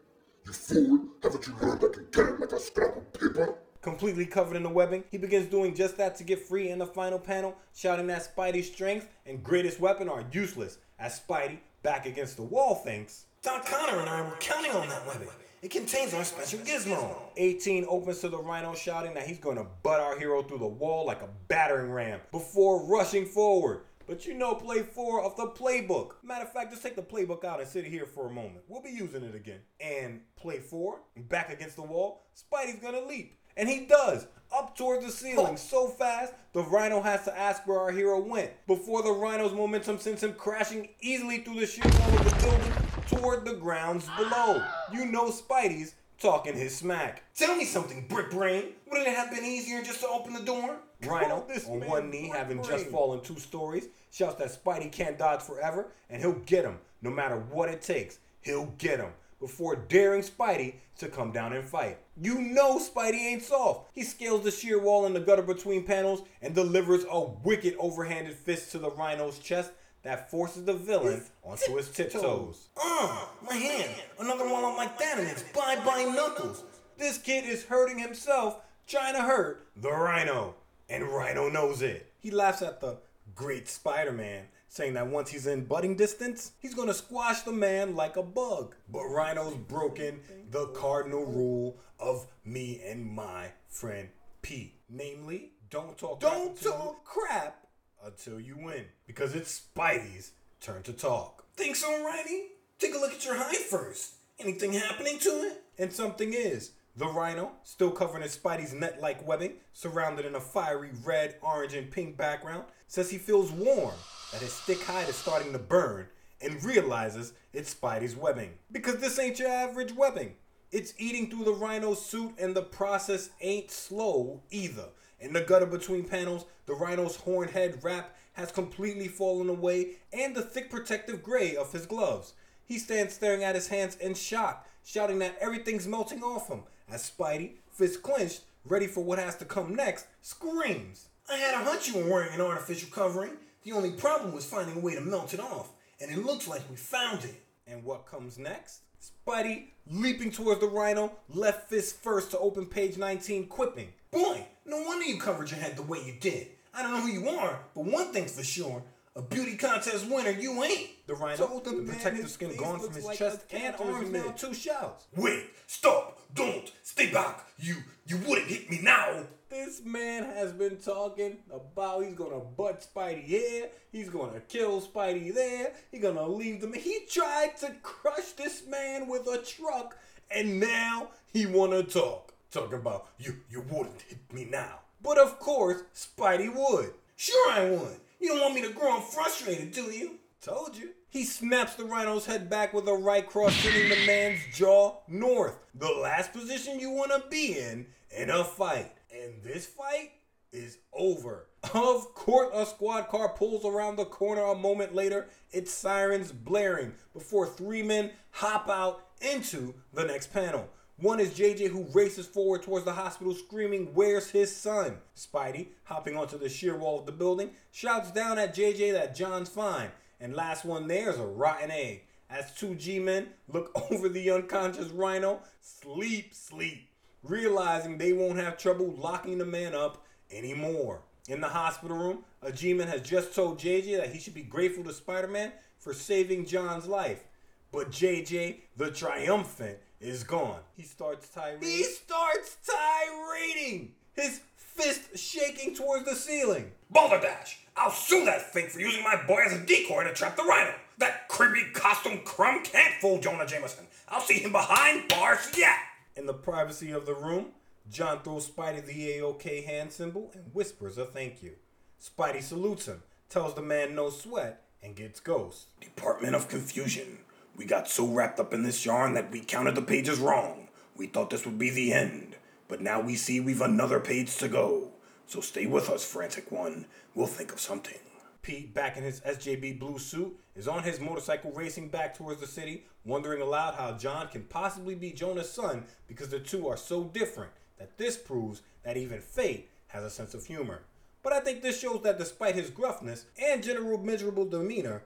You fool! Haven't you learned I can get it like a scrap of paper? Completely covered in the webbing, he begins doing just that to get free in the final panel, shouting that Spidey's strength and greatest weapon are useless, as Spidey, back against the wall, thinks. Doc Connor and I were counting on that webbing. It contains our special gizmo. 18 opens to the rhino, shouting that he's gonna butt our hero through the wall like a battering ram before rushing forward. But you know, play four of the playbook. Matter of fact, just take the playbook out and sit here for a moment. We'll be using it again. And play four, back against the wall, Spidey's gonna leap. And he does, up towards the ceiling so fast, the rhino has to ask where our hero went. Before the rhino's momentum sends him crashing easily through the sheer wall of the building toward the grounds below. You know Spidey's talking his smack. Tell me something, Brick Brain. Wouldn't it have been easier just to open the door? Rhino, on one knee, having just fallen two stories, shouts that Spidey can't dodge forever, and he'll get him, no matter what it takes. He'll get him before daring Spidey to come down and fight. You know Spidey ain't soft. He scales the sheer wall in the gutter between panels and delivers a wicked overhanded fist to the Rhino's chest that forces the villain onto his tiptoes. Uh, my hand. Another one up like that and it's bye-bye Knuckles. This kid is hurting himself trying to hurt the Rhino. And Rhino knows it. He laughs at the great Spider Man, saying that once he's in butting distance, he's gonna squash the man like a bug. But Rhino's broken the cardinal rule of me and my friend Pete. Namely, don't talk Don't crap until- talk crap until you win. Because it's Spidey's turn to talk. Think so, Righty? Take a look at your hide first. Anything happening to it? And something is, the rhino, still covered in Spidey's net like webbing, surrounded in a fiery red, orange, and pink background, says he feels warm, that his thick hide is starting to burn, and realizes it's Spidey's webbing. Because this ain't your average webbing. It's eating through the rhino suit, and the process ain't slow either. In the gutter between panels, the rhino's horn head wrap has completely fallen away, and the thick protective gray of his gloves. He stands staring at his hands in shock, shouting that everything's melting off him, as Spidey, fist clenched, ready for what has to come next, screams. I had a hunch you were wearing an artificial covering. The only problem was finding a way to melt it off, and it looks like we found it. And what comes next? Spidey leaping towards the rhino, left fist first to open page 19, quipping. Boy, no wonder you covered your head the way you did. I don't know who you are, but one thing's for sure. A beauty contest winner you ain't. The rhino, Told the the protective skin gone from his like chest and arms now, two shouts. Wait, stop, don't, stay back. You, you wouldn't hit me now. This man has been talking about he's gonna butt Spidey here, he's gonna kill Spidey there, he's gonna leave them. He tried to crush this man with a truck, and now he wanna talk. Talking about you, you wouldn't hit me now. But of course, Spidey would. Sure I would. You don't want me to grow up frustrated, do you? Told you. He snaps the rhino's head back with a right cross, sending the man's jaw north. The last position you want to be in in a fight. And this fight is over. Of course, a squad car pulls around the corner a moment later, its sirens blaring before three men hop out into the next panel. One is JJ who races forward towards the hospital screaming, Where's his son? Spidey, hopping onto the sheer wall of the building, shouts down at JJ that John's fine. And last one there is a rotten egg. As two G men look *laughs* over the unconscious rhino, sleep, sleep, realizing they won't have trouble locking the man up anymore. In the hospital room, a G man has just told JJ that he should be grateful to Spider Man for saving John's life. But JJ, the triumphant, is gone. He starts tirading. He starts tirading! His fist shaking towards the ceiling. Balderdash, I'll sue that fake for using my boy as a decoy to trap the rhino. That creepy costume crumb can't fool Jonah Jameson. I'll see him behind bars yet. In the privacy of the room, John throws Spidey the AOK hand symbol and whispers a thank you. Spidey salutes him, tells the man no sweat, and gets ghost. Department of Confusion. We got so wrapped up in this yarn that we counted the pages wrong. We thought this would be the end, but now we see we've another page to go. So stay with us, Frantic One. We'll think of something. Pete, back in his SJB blue suit, is on his motorcycle racing back towards the city, wondering aloud how John can possibly be Jonah's son because the two are so different that this proves that even fate has a sense of humor. But I think this shows that despite his gruffness and general miserable demeanor,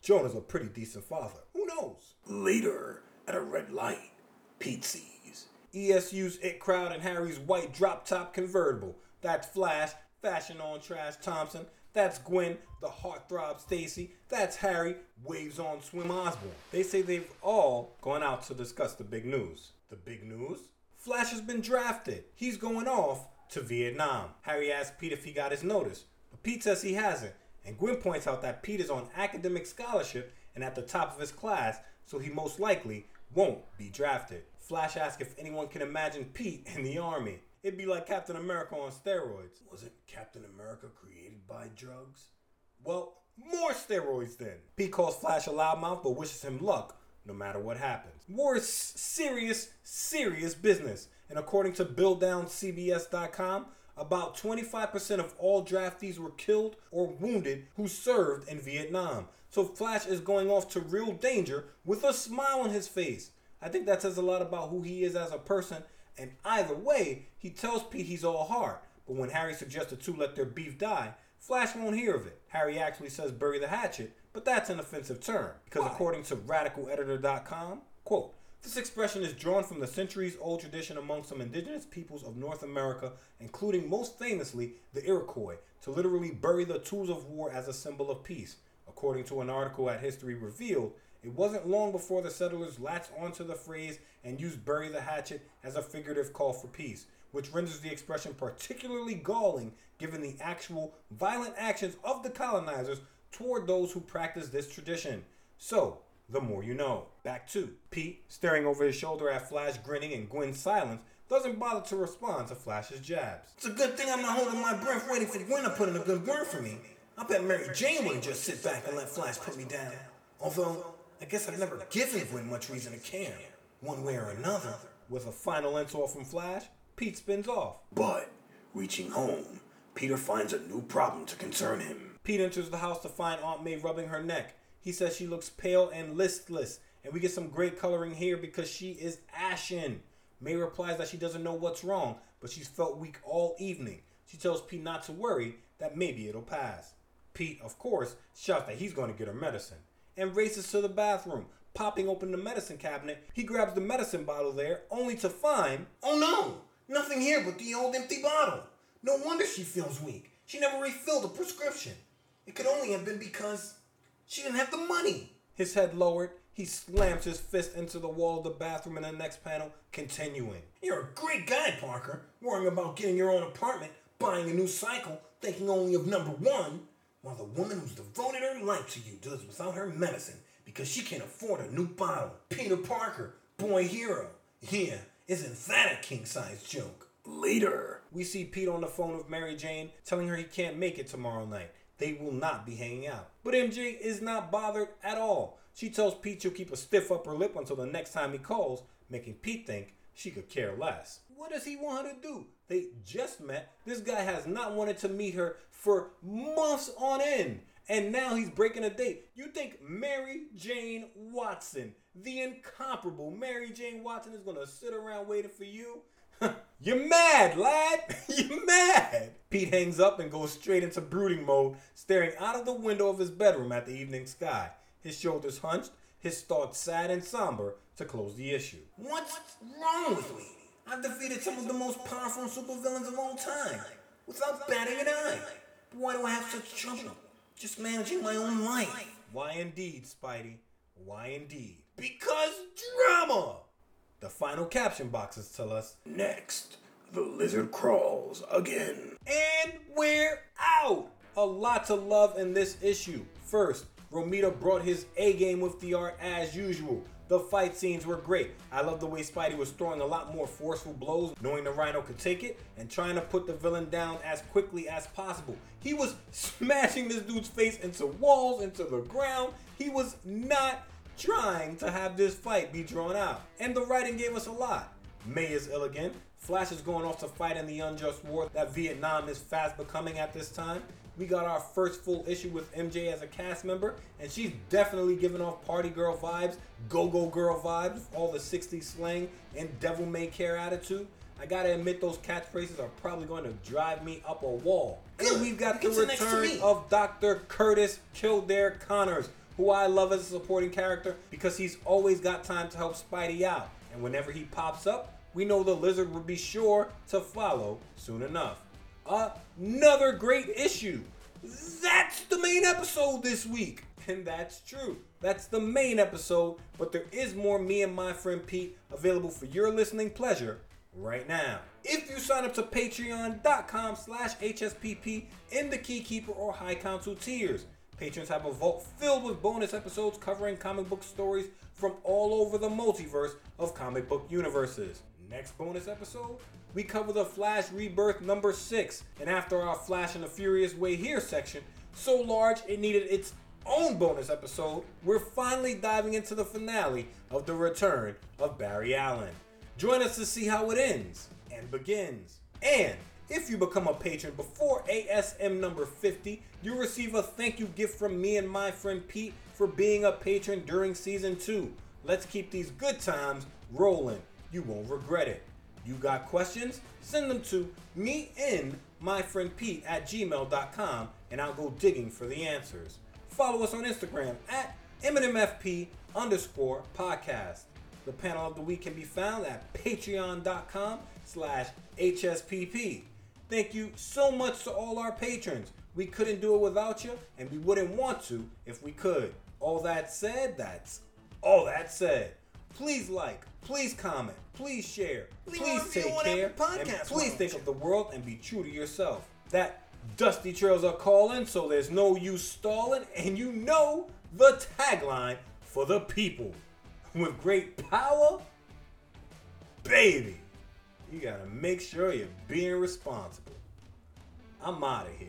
Jonah's a pretty decent father. Who knows? Later, at a red light, Pete sees. ESU's It Crowd and Harry's white drop top convertible. That's Flash, Fashion on Trash Thompson. That's Gwen, the heartthrob Stacy. That's Harry, Waves on Swim Osborne. They say they've all gone out to discuss the big news. The big news? Flash has been drafted. He's going off to Vietnam. Harry asks Pete if he got his notice, but Pete says he hasn't. And Gwen points out that Pete is on academic scholarship and at the top of his class, so he most likely won't be drafted. Flash asks if anyone can imagine Pete in the army. It'd be like Captain America on steroids. Wasn't Captain America created by drugs? Well, more steroids then. Pete calls Flash a loudmouth but wishes him luck, no matter what happens. War is serious, serious business. And according to BillDownCBS.com, about 25% of all draftees were killed or wounded who served in Vietnam. So Flash is going off to real danger with a smile on his face. I think that says a lot about who he is as a person. And either way, he tells Pete he's all heart. But when Harry suggests the two let their beef die, Flash won't hear of it. Harry actually says bury the hatchet, but that's an offensive term. Because according to radicaleditor.com, quote, this expression is drawn from the centuries old tradition among some indigenous peoples of North America, including most famously the Iroquois, to literally bury the tools of war as a symbol of peace. According to an article at History Revealed, it wasn't long before the settlers latched onto the phrase and used bury the hatchet as a figurative call for peace, which renders the expression particularly galling given the actual violent actions of the colonizers toward those who practice this tradition. So, the more you know. Back to Pete, staring over his shoulder at Flash grinning and Gwen's silence, doesn't bother to respond to Flash's jabs. It's a good thing I'm not holding my breath waiting for Gwen to put in a good word for me. I bet Mary Jane wouldn't just sit back and let Flash put me down. Although, I guess I've never given Gwen much reason to care, one way or another. With a final insult from Flash, Pete spins off. But, reaching home, Peter finds a new problem to concern him. Pete enters the house to find Aunt May rubbing her neck. He says she looks pale and listless, and we get some great coloring here because she is ashen. May replies that she doesn't know what's wrong, but she's felt weak all evening. She tells Pete not to worry, that maybe it'll pass. Pete, of course, shouts that he's going to get her medicine and races to the bathroom. Popping open the medicine cabinet, he grabs the medicine bottle there, only to find Oh no! Nothing here but the old empty bottle. No wonder she feels weak. She never refilled a prescription. It could only have been because she didn't have the money. his head lowered. He slams his fist into the wall of the bathroom in the next panel, continuing. You're a great guy, Parker, worrying about getting your own apartment, buying a new cycle, thinking only of number one, while the woman who's devoted her life to you does without her medicine because she can't afford a new bottle. Peter Parker, boy hero. Yeah, isn't that a king size joke? Later. We see Pete on the phone with Mary Jane, telling her he can't make it tomorrow night. They will not be hanging out. But MJ is not bothered at all. She tells Pete she'll keep a stiff upper lip until the next time he calls, making Pete think she could care less. What does he want her to do? They just met. This guy has not wanted to meet her for months on end. And now he's breaking a date. You think Mary Jane Watson, the incomparable Mary Jane Watson, is gonna sit around waiting for you? *laughs* You're mad, lad. *laughs* You're mad. Pete hangs up and goes straight into brooding mode, staring out of the window of his bedroom at the evening sky. His shoulders hunched, his thoughts sad and somber to close the issue. What's wrong with me? I've defeated some of the most powerful supervillains of all time without batting an eye. But why do I have such trouble just managing my own life? Why indeed, Spidey? Why indeed? Because drama! The final caption boxes tell us, Next, the lizard crawls again. and we're out! A lot to love in this issue. First, Romita brought his A game with the art as usual. The fight scenes were great. I love the way Spidey was throwing a lot more forceful blows, knowing the Rhino could take it, and trying to put the villain down as quickly as possible. He was *laughs* smashing this dude's face into walls, into the ground. He was not trying to have this fight be drawn out. And the writing gave us a lot. May is ill again. Flash is going off to fight in the unjust war that Vietnam is fast becoming at this time. We got our first full issue with MJ as a cast member, and she's definitely giving off party girl vibes, go go girl vibes, all the 60s slang and devil may care attitude. I gotta admit, those catchphrases are probably going to drive me up a wall. And we've got the return of Dr. Curtis Kildare Connors, who I love as a supporting character because he's always got time to help Spidey out. And whenever he pops up, we know the lizard will be sure to follow soon enough. Another great issue. That's the main episode this week. *laughs* And that's true. That's the main episode, but there is more me and my friend Pete available for your listening pleasure right now. If you sign up to patreon.com slash HSPP in the Keykeeper or High Council tiers, patrons have a vault filled with bonus episodes covering comic book stories from all over the multiverse of comic book universes. Next bonus episode, we cover the Flash Rebirth number 6. And after our Flash and the Furious Way Here section, so large it needed its own bonus episode, we're finally diving into the finale of the return of Barry Allen. Join us to see how it ends and begins. And if you become a patron before ASM number 50, you'll receive a thank you gift from me and my friend Pete for being a patron during season 2. Let's keep these good times rolling. You won't regret it. You got questions? Send them to me and my friend Pete at gmail.com and I'll go digging for the answers. Follow us on Instagram at MNMFP underscore podcast. The panel of the week can be found at patreon.com slash HSPP. Thank you so much to all our patrons. We couldn't do it without you, and we wouldn't want to if we could. All that said, that's all that said. Please like, please comment, please share, Leave please take care, and please think of the world and be true to yourself. That dusty trails are calling, so there's no use stalling, and you know the tagline for the people. With great power, baby, you gotta make sure you're being responsible. I'm out of here.